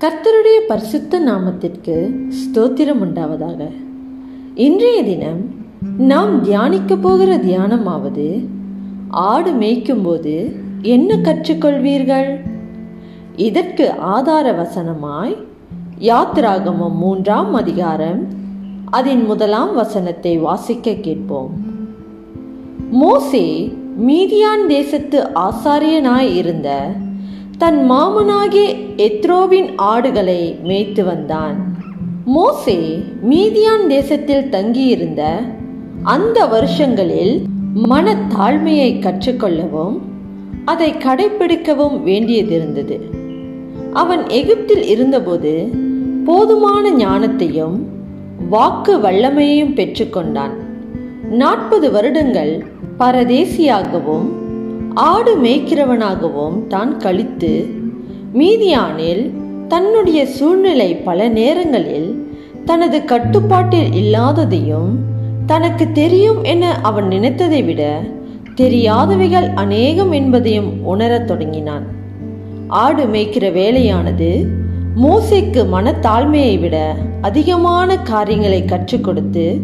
கர்த்தருடைய பரிசுத்த நாமத்திற்கு ஸ்தோத்திரம் உண்டாவதாக. இன்றைய தினம் நாம் தியானிக்க போகிற தியானமாவது ஆடு மேய்க்கும்போது என்ன கற்றுக்கொள்வீர்கள்? இதற்கு ஆதார வசனமாய் யாத்திராகமம் மூன்றாம் அதிகாரம் அதன் முதலாம் வசனத்தை வாசிக்க கேட்போம். மோசே மீதியான் தேசத்து ஆசாரியனாய் இருந்த தன் மாமனாகிய எத்ரோவின் ஆடுகளை மேய்த்து வந்தான். மோசே மீதியான் தேசத்தில் தங்கியிருந்த அந்த வருஷங்களில் மனத்தாழ்மையை கற்றுக்கொள்ளவும் அதை கடைபிடிக்கவும் வேண்டியதிருந்தது. அவன் எகிப்தில் இருந்தபோது போதுமான ஞானத்தையும் வாக்கு வல்லமையையும் பெற்றுக்கொண்டான். நாற்பது வருடங்கள் பரதேசியாகவும் ஆடு மேய்க்கிறவனாகவும் தான் கழித்து மீதியானில் தன்னுடைய சூழ்நிலை பல நேரங்களில் தனது கட்டுப்பாட்டில் இல்லாததையும் தனக்கு தெரியும் என அவன் நினைத்ததை விட தெரியாதவைகள் அநேகம் என்பதையும் உணரத் தொடங்கினான். ஆடு மேய்க்கிற வேலையானது மோசைக்கு மனத்தாழ்மையை விட அதிகமான காரியங்களை கற்றுக் கொடுத்து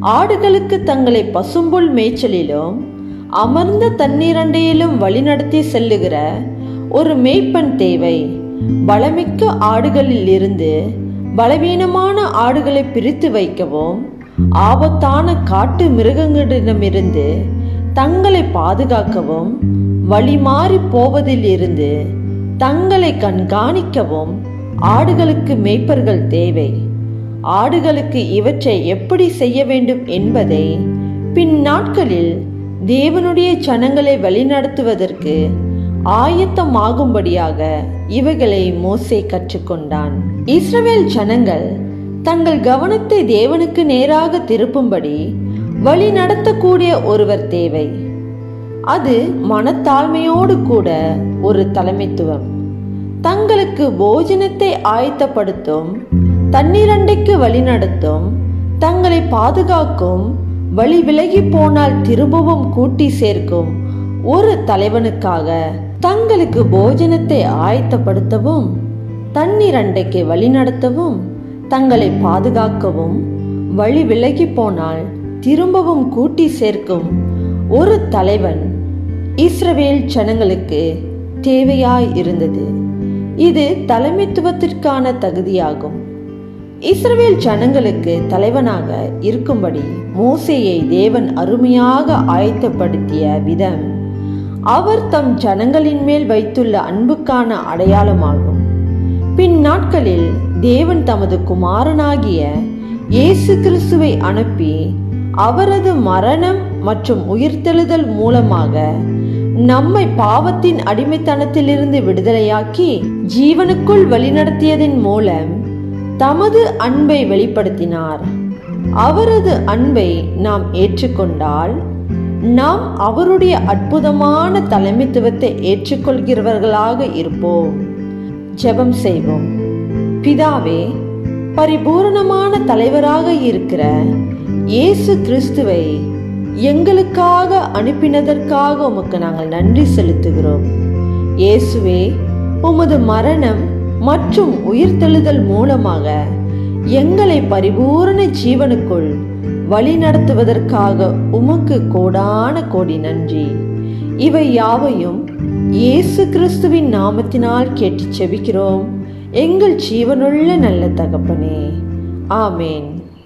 ஆடுகளுக்கு தங்களை பசும்புல் மேய்ச்சலிலும் அமர்ந்த தண்ணீரண்டையிலும் வழிநடத்தி செல்லுகிற ஒரு மேய்ப்பன் தேவை. பலமிக்க ஆடுகளில் இருந்து பலவீனமான ஆடுகளை பிரித்து வைக்கவும் ஆபத்தான காட்டு மிருகங்களிடமிருந்து தங்களை பாதுகாக்கவும் வழிமாறி போவதில் இருந்து தங்களை கண்காணிக்கவும் ஆடுகளுக்கு மேய்ப்பர்கள் தேவை. ஆடுகளுக்கு இவற்றை எப்படி செய்ய வேண்டும் என்பதை பின் நாட்களில் தேவனுடைய சனங்களை வழிநடத்துவதற்கு ஆயத்தமாகும்படியாக இவைகளை மோசே கற்றுக்கொண்டான். இஸ்ரவேல் ஜனங்கள் தங்கள் கவனத்தை தேவனுக்கு நேராக திருப்பும்படி வழி நடத்தக்கூடிய ஒருவர் தேவை. அது மனத்தாழ்மையோடு கூட ஒரு தலைமைத்துவம். தங்களுக்கு போஜனத்தை ஆயத்தப்படுத்தும் தண்ணீரண்டைக்கு வழிநடத்தும் தங்களை பாதுகாக்கும் வழி விலகி போனால் திரும்பவும் கூட்டி சேர்க்கும். ஒரு தலைவனுக்காக தங்களுக்கு போஜனத்தை ஆயத்தப்படுத்தவும் தண்ணீர் அண்டைக்கு வழிநடத்தவும் தங்களை பாதுகாக்கவும் வழி விலகி போனால் திரும்பவும் கூட்டி சேர்க்கும். ஒரு தலைவன் இஸ்ரவேல் ஜனங்களுக்கு தேவையாய் இருந்தது. இது தலைமைத்துவத்திற்கான தகுதியாகும். இஸ்ரவேல் ஜனங்களுக்கு தலைவனாக இருக்கும்படி மோசேயை தேவன் அருமையாக ஆயத்தப்படுத்திய விதம். அவர் தம் ஜனங்களின் மேல் வைத்துள்ள அன்புக்கான அடையாளமாகும். பின் நாட்களில் தேவன் தமது குமாரனாகிய இயேசு கிறிஸ்துவை அனுப்பி அவரது மரணம் மற்றும் உயிர்த்தெழுதல் மூலமாக நம்மை பாவத்தின் அடிமைத்தனத்திலிருந்து விடுதலையாக்கி ஜீவனுக்குள் வழிநடத்தியதன் மூலம் தமது அன்பை வெளிப்படுத்தினார். அவரது அன்பை நாம் ஏற்றுக்கொண்டால் நாம் அவருடைய அற்புதமான தலைமைத்துவத்தை ஏற்றுக்கொள்கிறவர்களாக இருப்போம். ஜெபம் செய்வோம். பிதாவே பரிபூரணமான தலைவராக இருக்கிற இயேசு கிறிஸ்துவை எங்களுக்காக அனுப்பினதற்காக உமக்கு நாங்கள் நன்றி செலுத்துகிறோம். இயேசுவே உமது மரணம் மற்றும் உயிர்த்தெழுதல் மூலமாக எங்களை பரிபூரண ஜீவனுக்குள் வழி நடத்துவதற்காக உமக்கு கோடான கோடி நன்றி. இவை யாவையும் இயேசு கிறிஸ்துவின் நாமத்தினால் கேட்டு செபிக்கிறோம். எங்கள் ஜீவனுள்ள நல்ல தகப்பனே. ஆமேன்.